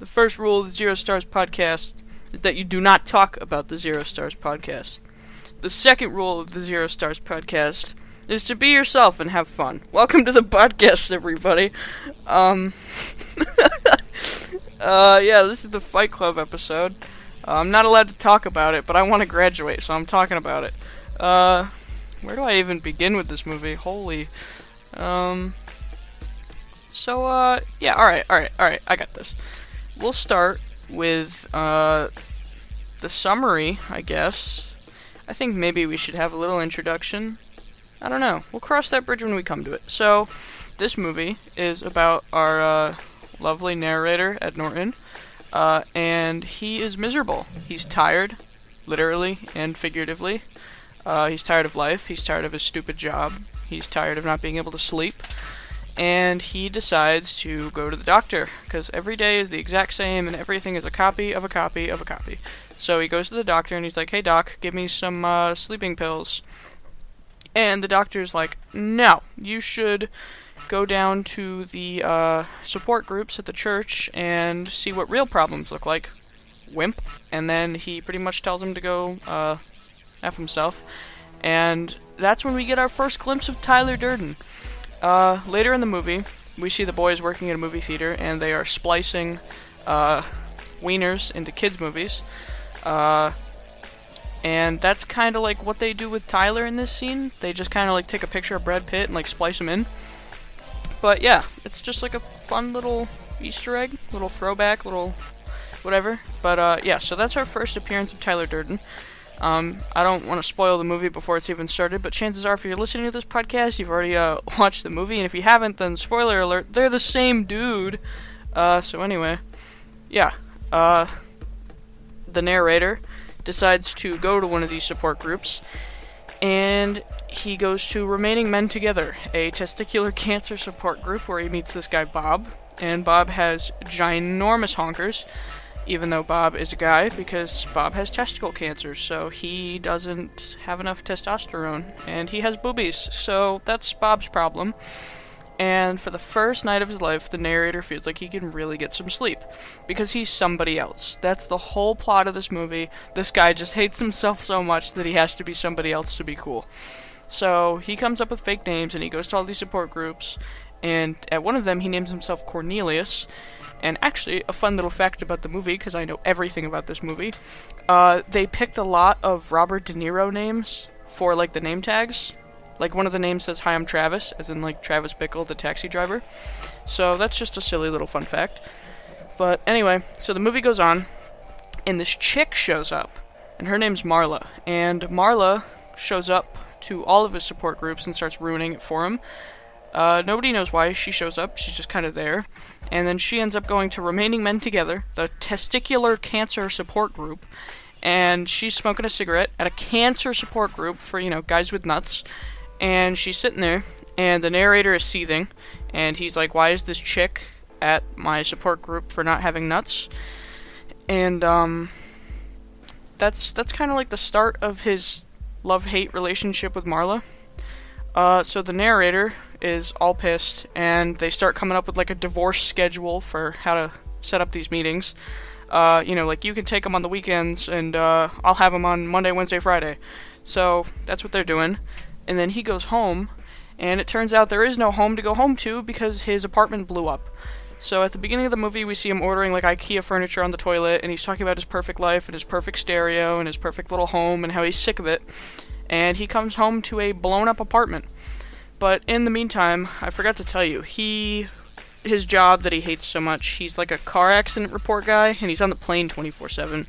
The first rule of the Zero Stars podcast is that you do not talk about the Zero Stars podcast. The second rule of the Zero Stars podcast is to be yourself and have fun. Welcome to the podcast, everybody. Um, uh, yeah, this is the Fight Club episode. Uh, I'm not allowed to talk about it, but I want to graduate, so I'm talking about it. Uh, where do I even begin with this movie? Holy. Um. So, uh, yeah, alright, alright, alright, I got this. We'll start with, uh, the summary, I guess. I think maybe we should have a little introduction. I don't know. We'll cross that bridge when we come to it. So, this movie is about our, uh, lovely narrator, Ed Norton, uh, and he is miserable. He's tired, literally and figuratively. Uh, he's tired of life. He's tired of his stupid job. He's tired of not being able to sleep. And he decides to go to the doctor because every day is the exact same and everything is a copy of a copy of a copy. So he goes to the doctor and he's like, "Hey doc, give me some uh, sleeping pills." And the doctor's like, "No, you should go down to the uh, support groups at the church and see what real problems look like." Wimp. And then he pretty much tells him to go uh, F himself. And that's when we get our first glimpse of Tyler Durden. Uh, later in the movie, we see the boys working at a movie theater and they are splicing uh, wieners into kids' movies. Uh, and that's kind of like what they do with Tyler in this scene. They just kind of like take a picture of Brad Pitt and like splice him in. But yeah, it's just like a fun little Easter egg, little throwback, little whatever. But uh, yeah, so that's our first appearance of Tyler Durden. Um, I don't want to spoil the movie before it's even started, but chances are, if you're listening to this podcast, you've already uh, watched the movie, and if you haven't, then spoiler alert, they're the same dude. Uh, so anyway, yeah, uh, the narrator decides to go to one of these support groups, and he goes to Remaining Men Together, a testicular cancer support group where he meets this guy Bob, and Bob has ginormous honkers even though Bob is a guy, because Bob has testicle cancer, so he doesn't have enough testosterone, and he has boobies, so that's Bob's problem. And for the first night of his life, the narrator feels like he can really get some sleep because he's somebody else. That's the whole plot of this movie. This guy just hates himself so much that he has to be somebody else to be cool. So he comes up with fake names and he goes to all these support groups. And at one of them, he names himself Cornelius. And actually, a fun little fact about the movie, because I know everything about this movie, uh, they picked a lot of Robert De Niro names for like the name tags. Like one of the names says "Hi, I'm Travis," as in like Travis Bickle, the taxi driver. So that's just a silly little fun fact. But anyway, so the movie goes on, and this chick shows up, and her name's Marla. And Marla shows up to all of his support groups and starts ruining it for him. Uh, nobody knows why she shows up. She's just kind of there. And then she ends up going to Remaining Men Together, the testicular cancer support group. And she's smoking a cigarette at a cancer support group for, you know, guys with nuts. And she's sitting there, and the narrator is seething. And he's like, Why is this chick at my support group for not having nuts? And, um, that's, that's kind of like the start of his love hate relationship with Marla. Uh, so the narrator is all pissed, and they start coming up with like a divorce schedule for how to set up these meetings. Uh, you know, like you can take them on the weekends, and uh, I'll have them on Monday, Wednesday, Friday. So that's what they're doing. And then he goes home, and it turns out there is no home to go home to because his apartment blew up. So at the beginning of the movie, we see him ordering like IKEA furniture on the toilet, and he's talking about his perfect life and his perfect stereo and his perfect little home and how he's sick of it. And he comes home to a blown up apartment. But in the meantime, I forgot to tell you, he his job that he hates so much, he's like a car accident report guy and he's on the plane 24/7.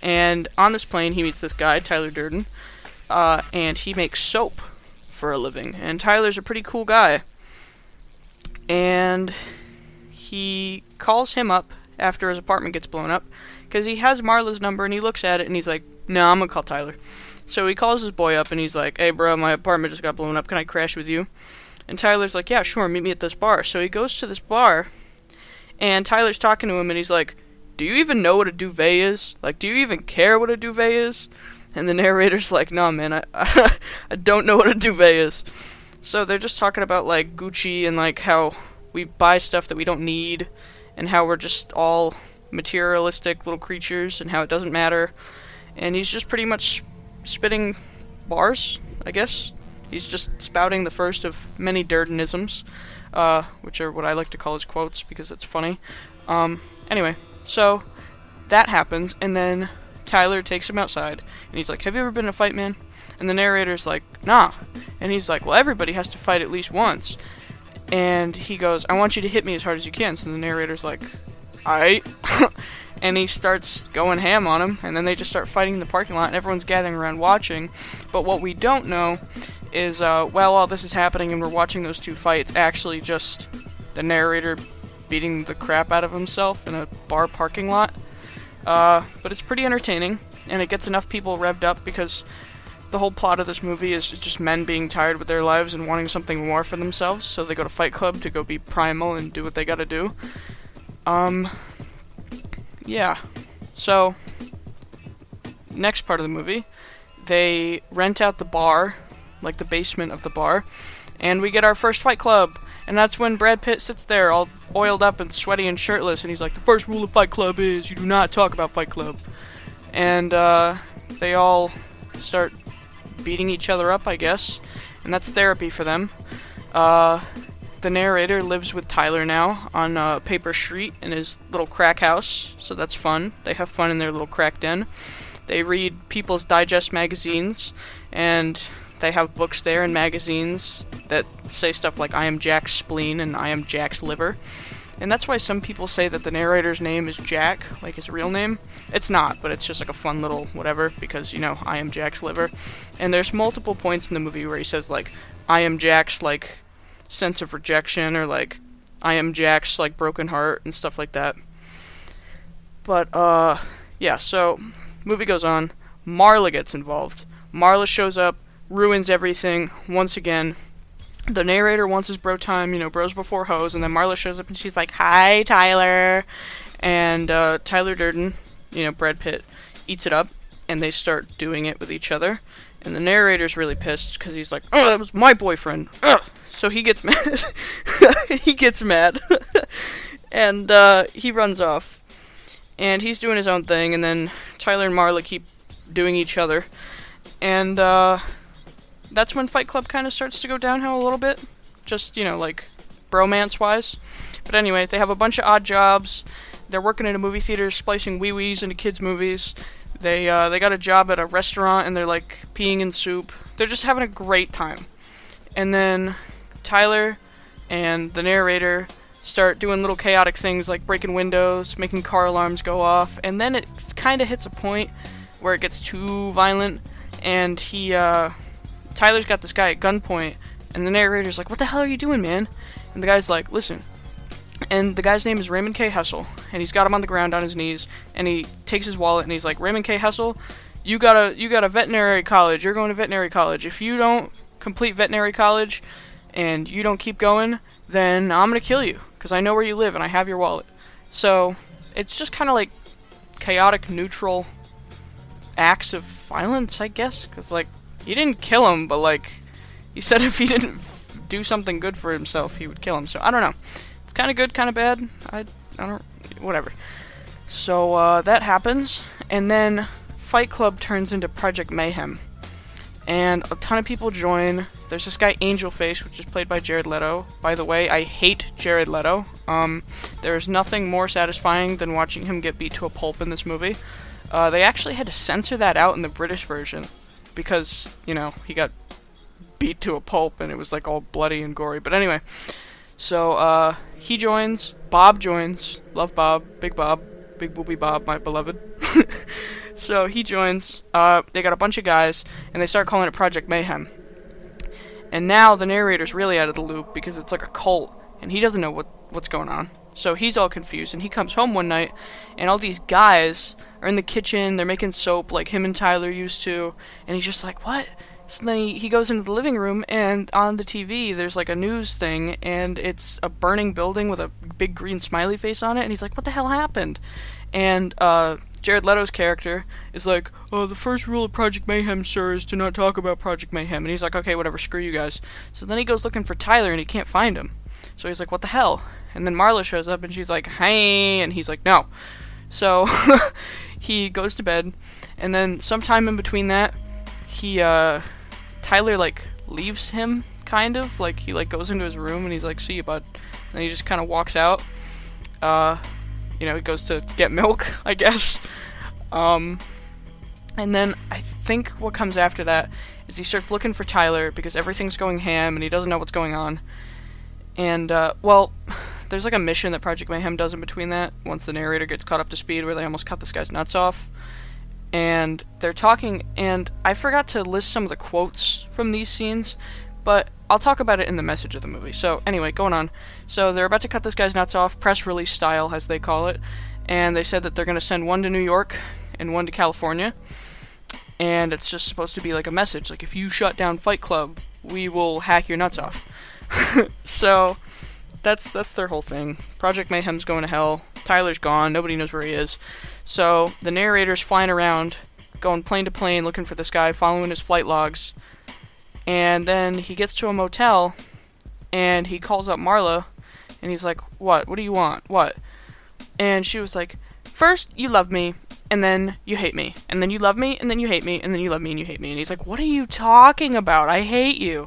And on this plane, he meets this guy, Tyler Durden, uh, and he makes soap for a living. And Tyler's a pretty cool guy. And he calls him up after his apartment gets blown up because he has Marla's number and he looks at it and he's like, "No, I'm gonna call Tyler." So he calls his boy up and he's like, "Hey, bro, my apartment just got blown up. Can I crash with you?" And Tyler's like, "Yeah, sure. Meet me at this bar." So he goes to this bar, and Tyler's talking to him and he's like, "Do you even know what a duvet is? Like, do you even care what a duvet is?" And the narrator's like, "No, man, I I don't know what a duvet is." So they're just talking about like Gucci and like how we buy stuff that we don't need and how we're just all materialistic little creatures and how it doesn't matter. And he's just pretty much spitting bars, I guess. He's just spouting the first of many Durdenisms, uh, which are what I like to call his quotes because it's funny. Um, anyway, so that happens, and then Tyler takes him outside, and he's like, Have you ever been in a fight, man? And the narrator's like, Nah. And he's like, Well, everybody has to fight at least once. And he goes, I want you to hit me as hard as you can. So the narrator's like, Alright. and he starts going ham on him, and then they just start fighting in the parking lot, and everyone's gathering around watching. But what we don't know is, uh, while all this is happening and we're watching those two fights, actually just the narrator beating the crap out of himself in a bar parking lot. Uh, but it's pretty entertaining, and it gets enough people revved up because the whole plot of this movie is just men being tired with their lives and wanting something more for themselves, so they go to Fight Club to go be primal and do what they gotta do. Um, yeah. So, next part of the movie, they rent out the bar, like the basement of the bar, and we get our first Fight Club. And that's when Brad Pitt sits there all oiled up and sweaty and shirtless, and he's like, The first rule of Fight Club is you do not talk about Fight Club. And uh, they all start beating each other up, I guess, and that's therapy for them. Uh, the narrator lives with Tyler now on uh, Paper Street in his little crack house, so that's fun. They have fun in their little crack den. They read People's Digest magazines, and they have books there and magazines that say stuff like I am Jack's spleen and I am Jack's liver. And that's why some people say that the narrator's name is Jack, like his real name. It's not, but it's just like a fun little whatever because, you know, I am Jack's liver. And there's multiple points in the movie where he says, like, I am Jack's, like, sense of rejection or, like, I am Jack's, like, broken heart and stuff like that. But, uh, yeah, so, movie goes on. Marla gets involved. Marla shows up, ruins everything once again. The narrator wants his bro time, you know, bros before hoes, and then Marla shows up and she's like, "Hi, Tyler," and uh, Tyler Durden, you know, Brad Pitt, eats it up, and they start doing it with each other. And the narrator's really pissed because he's like, "Oh, that was my boyfriend." Ugh. So he gets mad. he gets mad, and uh, he runs off. And he's doing his own thing, and then Tyler and Marla keep doing each other, and uh, that's when Fight Club kind of starts to go downhill a little bit. Just, you know, like bromance wise. But anyway, they have a bunch of odd jobs. They're working at a movie theater, splicing wee wees into kids' movies. They uh, they got a job at a restaurant and they're like peeing in soup. They're just having a great time. And then Tyler and the narrator start doing little chaotic things like breaking windows, making car alarms go off, and then it kind of hits a point where it gets too violent, and he uh, Tyler's got this guy at gunpoint, and the narrator's like, "What the hell are you doing, man?" And the guy's like, "Listen." And the guy's name is Raymond K. Hessel, and he's got him on the ground on his knees, and he takes his wallet and he's like, "Raymond K. Hessel, you got a you got a veterinary college. You're going to veterinary college. If you don't complete veterinary college, and you don't keep going, then I'm gonna kill you because I know where you live and I have your wallet." So it's just kind of like chaotic, neutral acts of violence, I guess, because like he didn't kill him, but like he said if he didn't do something good for himself, he would kill him. So I don't know. It's kind of good, kind of bad. I I don't whatever. So uh, that happens, and then Fight Club turns into Project Mayhem, and a ton of people join. There's this guy Angel Face, which is played by Jared Leto. By the way, I hate Jared Leto. Um, there's nothing more satisfying than watching him get beat to a pulp in this movie. Uh, they actually had to censor that out in the British version because you know he got beat to a pulp and it was like all bloody and gory. But anyway, so uh, he joins. Bob joins. Love Bob. Big Bob. Big Booby Bob, my beloved. so he joins. Uh, they got a bunch of guys and they start calling it Project Mayhem. And now the narrator's really out of the loop because it's like a cult and he doesn't know what what's going on. So he's all confused and he comes home one night and all these guys are in the kitchen, they're making soap like him and Tyler used to, and he's just like, "What?" So then he, he goes into the living room, and on the TV, there's like a news thing, and it's a burning building with a big green smiley face on it, and he's like, What the hell happened? And uh, Jared Leto's character is like, Oh, the first rule of Project Mayhem, sir, is to not talk about Project Mayhem. And he's like, Okay, whatever, screw you guys. So then he goes looking for Tyler, and he can't find him. So he's like, What the hell? And then Marla shows up and she's like, hey, and he's like, no. So he goes to bed, and then sometime in between that, he, uh, Tyler, like, leaves him, kind of. Like, he, like, goes into his room and he's like, see you, bud. And he just kind of walks out. Uh, you know, he goes to get milk, I guess. Um, and then I think what comes after that is he starts looking for Tyler because everything's going ham and he doesn't know what's going on. And, uh, well, there's like a mission that Project Mayhem does in between that once the narrator gets caught up to speed where they almost cut this guy's nuts off. And they're talking, and I forgot to list some of the quotes from these scenes, but I'll talk about it in the message of the movie. So, anyway, going on. So, they're about to cut this guy's nuts off, press release style, as they call it, and they said that they're going to send one to New York and one to California. And it's just supposed to be like a message like, if you shut down Fight Club, we will hack your nuts off. so, that's that's their whole thing. Project Mayhem's going to hell. Tyler's gone. Nobody knows where he is. So the narrator's flying around, going plane to plane, looking for this guy, following his flight logs. And then he gets to a motel, and he calls up Marla, and he's like, "What? What do you want? What?" And she was like, First, you love me, and then you hate me, and then you love me, and then you hate me, and then you love me and you hate me." And he's like, "What are you talking about? I hate you."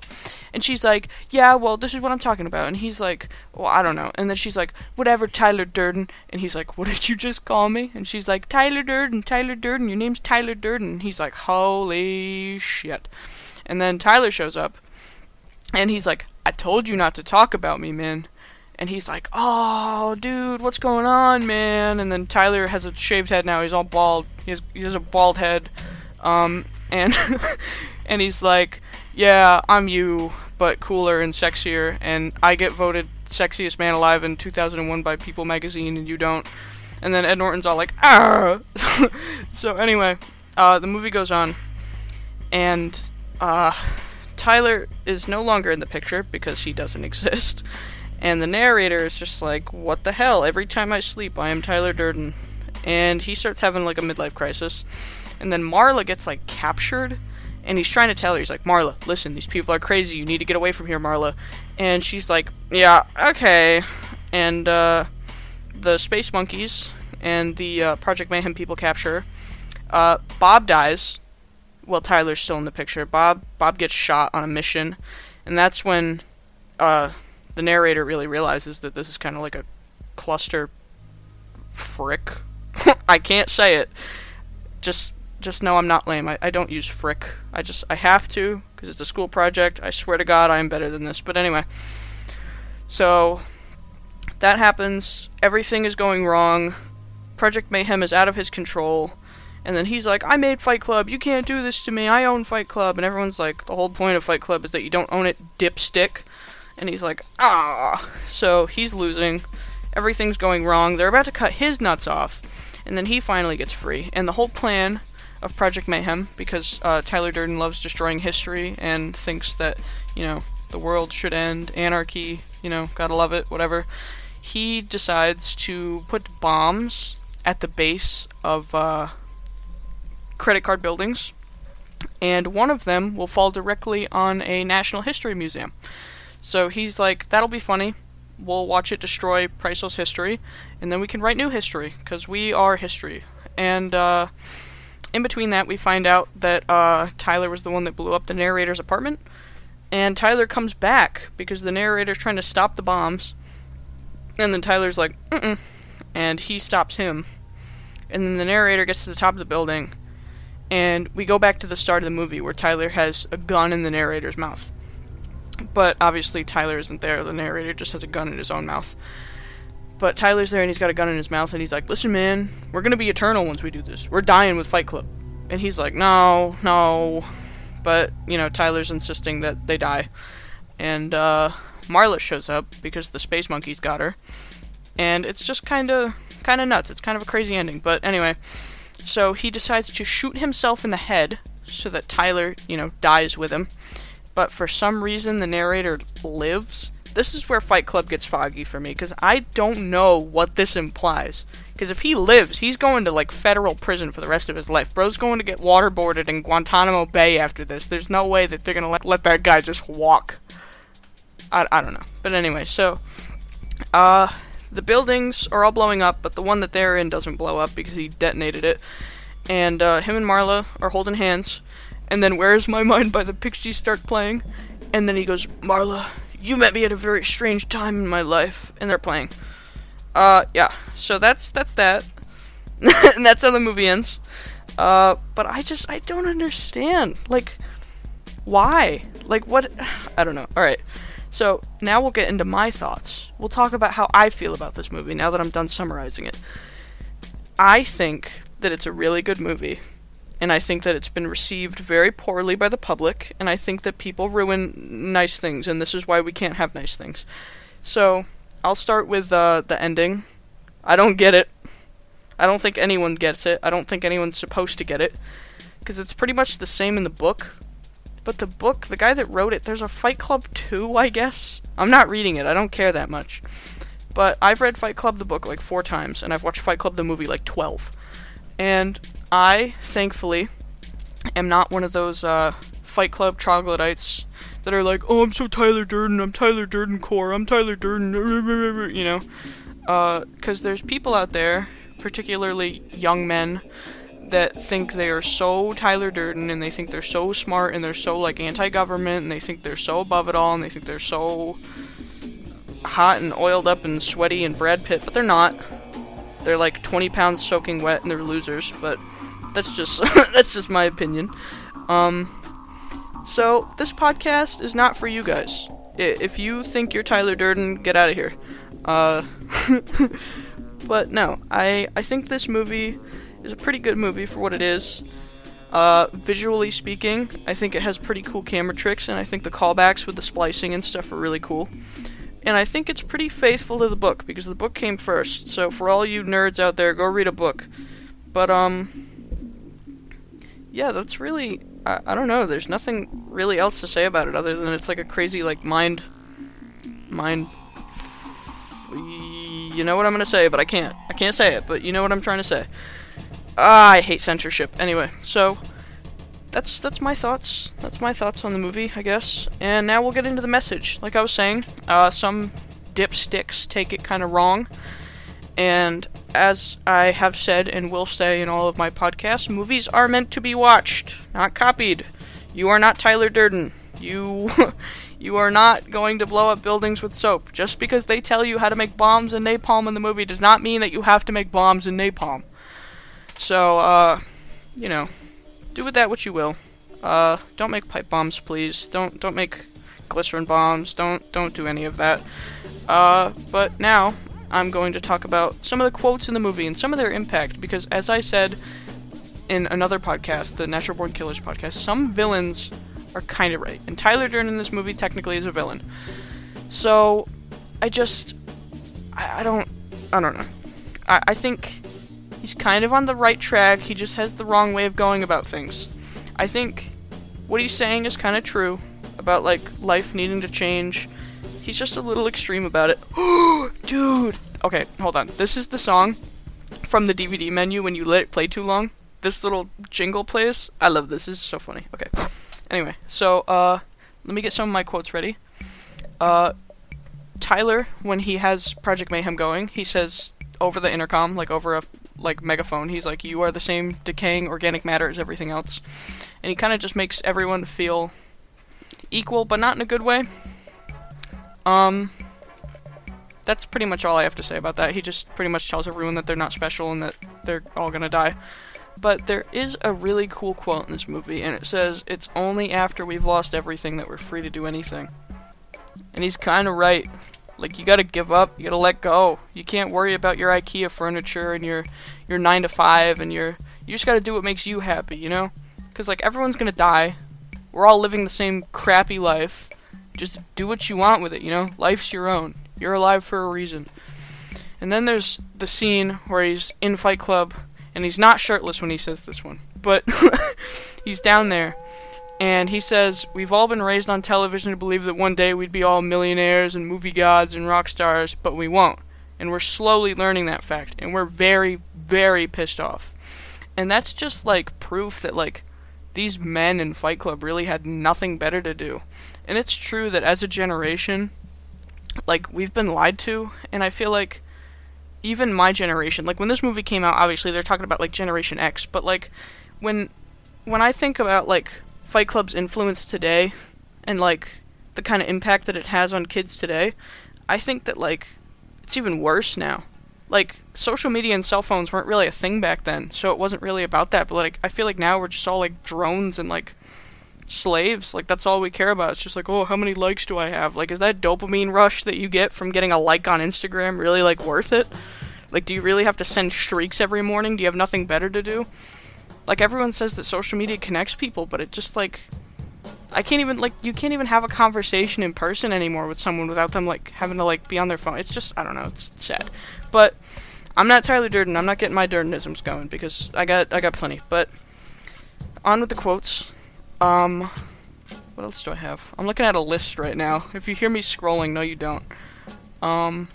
And she's like, Yeah, well, this is what I'm talking about. And he's like, Well, I don't know. And then she's like, Whatever, Tyler Durden. And he's like, What did you just call me? And she's like, Tyler Durden, Tyler Durden, your name's Tyler Durden. And he's like, Holy shit. And then Tyler shows up, and he's like, I told you not to talk about me, man. And he's like, Oh, dude, what's going on, man? And then Tyler has a shaved head now. He's all bald. He has, he has a bald head. Um, and, and he's like, yeah, I'm you, but cooler and sexier, and I get voted sexiest man alive in 2001 by People magazine, and you don't. And then Ed Norton's all like, ah! so anyway, uh, the movie goes on, and uh, Tyler is no longer in the picture because he doesn't exist. And the narrator is just like, what the hell? Every time I sleep, I am Tyler Durden. And he starts having like a midlife crisis. And then Marla gets like captured and he's trying to tell her, he's like, Marla, listen, these people are crazy. You need to get away from here, Marla. And she's like, yeah, okay. And uh, the Space Monkeys and the uh, Project Mayhem people capture. Uh, Bob dies. Well, Tyler's still in the picture. Bob Bob gets shot on a mission, and that's when uh, the narrator really realizes that this is kind of like a cluster frick. I can't say it. Just just know I'm not lame. I, I don't use frick. I just I have to because it's a school project. I swear to God, I am better than this. But anyway, so that happens. Everything is going wrong. Project Mayhem is out of his control. And then he's like, I made Fight Club. You can't do this to me. I own Fight Club. And everyone's like, the whole point of Fight Club is that you don't own it, dipstick. And he's like, ah. So he's losing. Everything's going wrong. They're about to cut his nuts off. And then he finally gets free. And the whole plan of Project Mayhem because uh, Tyler Durden loves destroying history and thinks that you know the world should end, anarchy, you know, gotta love it, whatever. He decides to put bombs at the base of uh, credit card buildings, and one of them will fall directly on a National History Museum. So he's like, that'll be funny. We'll watch it destroy priceless history, and then we can write new history because we are history. And uh, in between that, we find out that uh, Tyler was the one that blew up the narrator's apartment. And Tyler comes back because the narrator's trying to stop the bombs. And then Tyler's like, mm And he stops him. And then the narrator gets to the top of the building. And we go back to the start of the movie where Tyler has a gun in the narrator's mouth. But obviously, Tyler isn't there. The narrator just has a gun in his own mouth. But Tyler's there and he's got a gun in his mouth and he's like, "Listen, man, we're gonna be eternal once we do this. We're dying with Fight Club." And he's like, "No, no." But you know, Tyler's insisting that they die, and uh, Marla shows up because the space monkeys got her, and it's just kind of kind of nuts. It's kind of a crazy ending. But anyway, so he decides to shoot himself in the head so that Tyler, you know, dies with him. But for some reason, the narrator lives this is where Fight Club gets foggy for me because I don't know what this implies. Because if he lives, he's going to like federal prison for the rest of his life. Bro's going to get waterboarded in Guantanamo Bay after this. There's no way that they're gonna let, let that guy just walk. I, I don't know. But anyway, so Uh, the buildings are all blowing up, but the one that they're in doesn't blow up because he detonated it. And uh, him and Marla are holding hands. And then Where's My Mind by the Pixies start playing. And then he goes, Marla, you met me at a very strange time in my life. And they're playing. Uh, yeah. So that's that's that. and that's how the movie ends. Uh, but I just I don't understand. Like, why? Like, what? I don't know. All right. So now we'll get into my thoughts. We'll talk about how I feel about this movie now that I'm done summarizing it. I think that it's a really good movie, and I think that it's been received very poorly by the public, and I think that people ruin nice things, and this is why we can't have nice things. So I'll start with uh, the ending. I don't get it. I don't think anyone gets it. I don't think anyone's supposed to get it. Because it's pretty much the same in the book. But the book, the guy that wrote it, there's a Fight Club 2, I guess? I'm not reading it. I don't care that much. But I've read Fight Club the book like four times, and I've watched Fight Club the movie like 12. And I, thankfully, am not one of those uh, Fight Club troglodytes that are like, oh, I'm so Tyler Durden, I'm Tyler Durden core, I'm Tyler Durden, you know? Because uh, there's people out there particularly young men that think they are so Tyler Durden and they think they're so smart and they're so like anti-government and they think they're so above it all and they think they're so hot and oiled up and sweaty and Brad Pitt, but they're not. They're like 20 pounds soaking wet and they're losers, but that's just that's just my opinion. Um, so this podcast is not for you guys. If you think you're Tyler Durden, get out of here. Uh, But no, I I think this movie is a pretty good movie for what it is. Uh, visually speaking, I think it has pretty cool camera tricks, and I think the callbacks with the splicing and stuff are really cool. And I think it's pretty faithful to the book because the book came first. So for all you nerds out there, go read a book. But um, yeah, that's really I, I don't know. There's nothing really else to say about it other than it's like a crazy like mind mind you know what I'm gonna say, but I can't. I can't say it, but you know what I'm trying to say. Ah, I hate censorship. Anyway, so that's that's my thoughts. That's my thoughts on the movie, I guess. And now we'll get into the message. Like I was saying, uh, some dipsticks take it kind of wrong. And as I have said and will say in all of my podcasts, movies are meant to be watched, not copied. You are not Tyler Durden. You You are not going to blow up buildings with soap. Just because they tell you how to make bombs and napalm in the movie does not mean that you have to make bombs and napalm. So, uh, you know, do with that what you will. Uh, don't make pipe bombs, please. Don't don't make glycerin bombs. Don't don't do any of that. Uh, but now I'm going to talk about some of the quotes in the movie and some of their impact because, as I said in another podcast, the Natural Born Killers podcast, some villains are kind of right. And Tyler Durden in this movie technically is a villain. So, I just, I, I don't, I don't know. I, I think he's kind of on the right track. He just has the wrong way of going about things. I think what he's saying is kind of true about like life needing to change. He's just a little extreme about it. Dude. Okay, hold on. This is the song from the DVD menu when you let it play too long. This little jingle plays. I love this. This is so funny. Okay. Anyway, so uh, let me get some of my quotes ready. Uh, Tyler, when he has Project Mayhem going, he says over the intercom, like over a like megaphone, he's like, "You are the same decaying organic matter as everything else," and he kind of just makes everyone feel equal, but not in a good way. Um, that's pretty much all I have to say about that. He just pretty much tells everyone that they're not special and that they're all gonna die. But there is a really cool quote in this movie, and it says, It's only after we've lost everything that we're free to do anything. And he's kind of right. Like, you gotta give up, you gotta let go. You can't worry about your IKEA furniture and your, your 9 to 5, and your. You just gotta do what makes you happy, you know? Because, like, everyone's gonna die. We're all living the same crappy life. Just do what you want with it, you know? Life's your own. You're alive for a reason. And then there's the scene where he's in Fight Club and he's not shirtless when he says this one, but he's down there. And he says, We've all been raised on television to believe that one day we'd be all millionaires and movie gods and rock stars, but we won't. And we're slowly learning that fact, and we're very, very pissed off. And that's just like proof that, like, these men in Fight Club really had nothing better to do. And it's true that as a generation, like we've been lied to, and I feel like even my generation, like when this movie came out, obviously they're talking about like Generation X, but like when when I think about like Fight Club's influence today and like the kind of impact that it has on kids today, I think that like it's even worse now. Like social media and cell phones weren't really a thing back then, so it wasn't really about that. But like I feel like now we're just all like drones and like slaves. Like that's all we care about. It's just like, oh, how many likes do I have? Like, is that dopamine rush that you get from getting a like on Instagram really like worth it? Like, do you really have to send streaks every morning? Do you have nothing better to do? Like everyone says that social media connects people, but it just like I can't even like you can't even have a conversation in person anymore with someone without them like having to like be on their phone. It's just I don't know, it's sad. But I'm not Tyler Durden. I'm not getting my Durdenisms going because I got I got plenty. But on with the quotes. Um, what else do I have? I'm looking at a list right now. If you hear me scrolling, no, you don't. Um,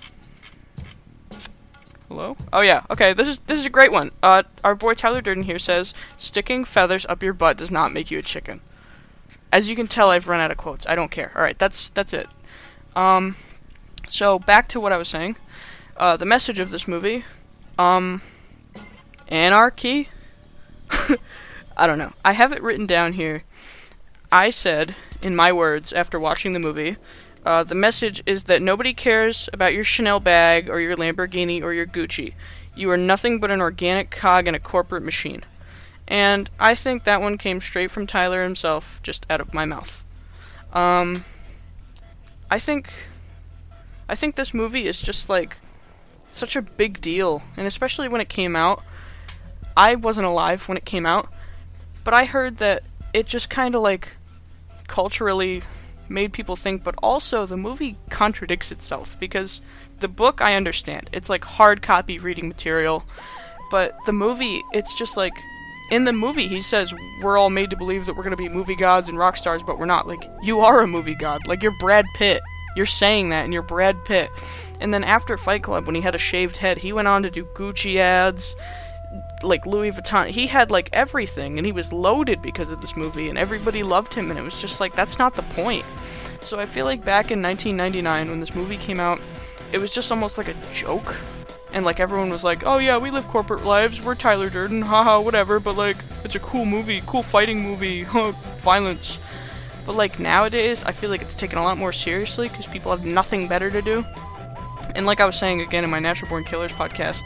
hello? Oh yeah. Okay. This is this is a great one. Uh, our boy Tyler Durden here says, "Sticking feathers up your butt does not make you a chicken." As you can tell, I've run out of quotes. I don't care. All right, that's that's it. Um, so back to what I was saying. Uh, the message of this movie, um, anarchy. I don't know. I have it written down here. I said, in my words, after watching the movie, uh, the message is that nobody cares about your Chanel bag or your Lamborghini or your Gucci. You are nothing but an organic cog in a corporate machine. And I think that one came straight from Tyler himself, just out of my mouth. Um, I think, I think this movie is just like such a big deal, and especially when it came out. I wasn't alive when it came out, but I heard that it just kind of like culturally made people think, but also the movie contradicts itself because the book I understand. It's like hard copy reading material, but the movie it's just like in the movie he says we're all made to believe that we're going to be movie gods and rock stars, but we're not. Like you are a movie god. Like you're Brad Pitt. You're saying that and you're Brad Pitt. And then after Fight Club when he had a shaved head, he went on to do Gucci ads like Louis Vuitton. He had like everything, and he was loaded because of this movie, and everybody loved him. And it was just like that's not the point. So I feel like back in 1999 when this movie came out, it was just almost like a joke, and like everyone was like, "Oh yeah, we live corporate lives. We're Tyler Durden, haha, whatever." But like, it's a cool movie, cool fighting movie, violence. But like nowadays, I feel like it's taken a lot more seriously because people have nothing better to do. And like I was saying again in my Natural Born Killers podcast,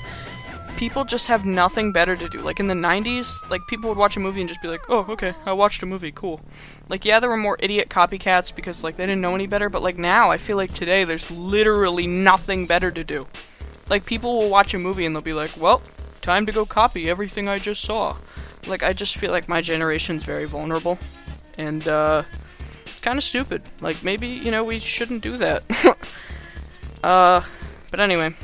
people just have nothing better to do. Like in the 90s, like people would watch a movie and just be like, "Oh, okay, I watched a movie, cool." Like yeah, there were more idiot copycats because like they didn't know any better, but like now I feel like today there's literally nothing better to do. Like people will watch a movie and they'll be like, "Well, time to go copy everything I just saw." Like I just feel like my generation's very vulnerable and uh it's kind of stupid. Like maybe, you know, we shouldn't do that. uh but anyway,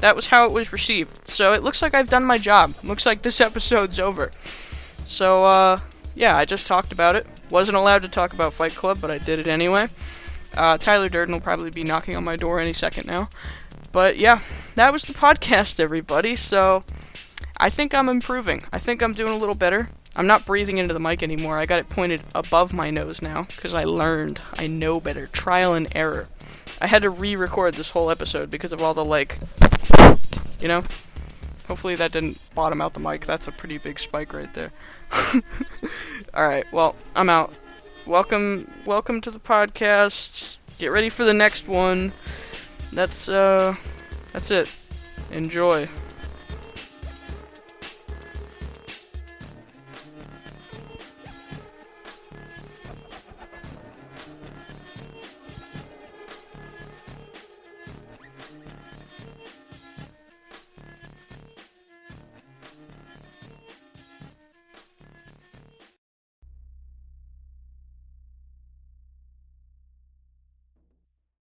that was how it was received. So it looks like I've done my job. Looks like this episode's over. So, uh, yeah, I just talked about it. Wasn't allowed to talk about Fight Club, but I did it anyway. Uh, Tyler Durden will probably be knocking on my door any second now. But yeah, that was the podcast, everybody. So I think I'm improving. I think I'm doing a little better. I'm not breathing into the mic anymore. I got it pointed above my nose now because I learned. I know better. Trial and error. I had to re-record this whole episode because of all the like, you know. Hopefully that didn't bottom out the mic. That's a pretty big spike right there. all right. Well, I'm out. Welcome, welcome to the podcast. Get ready for the next one. That's uh, that's it. Enjoy.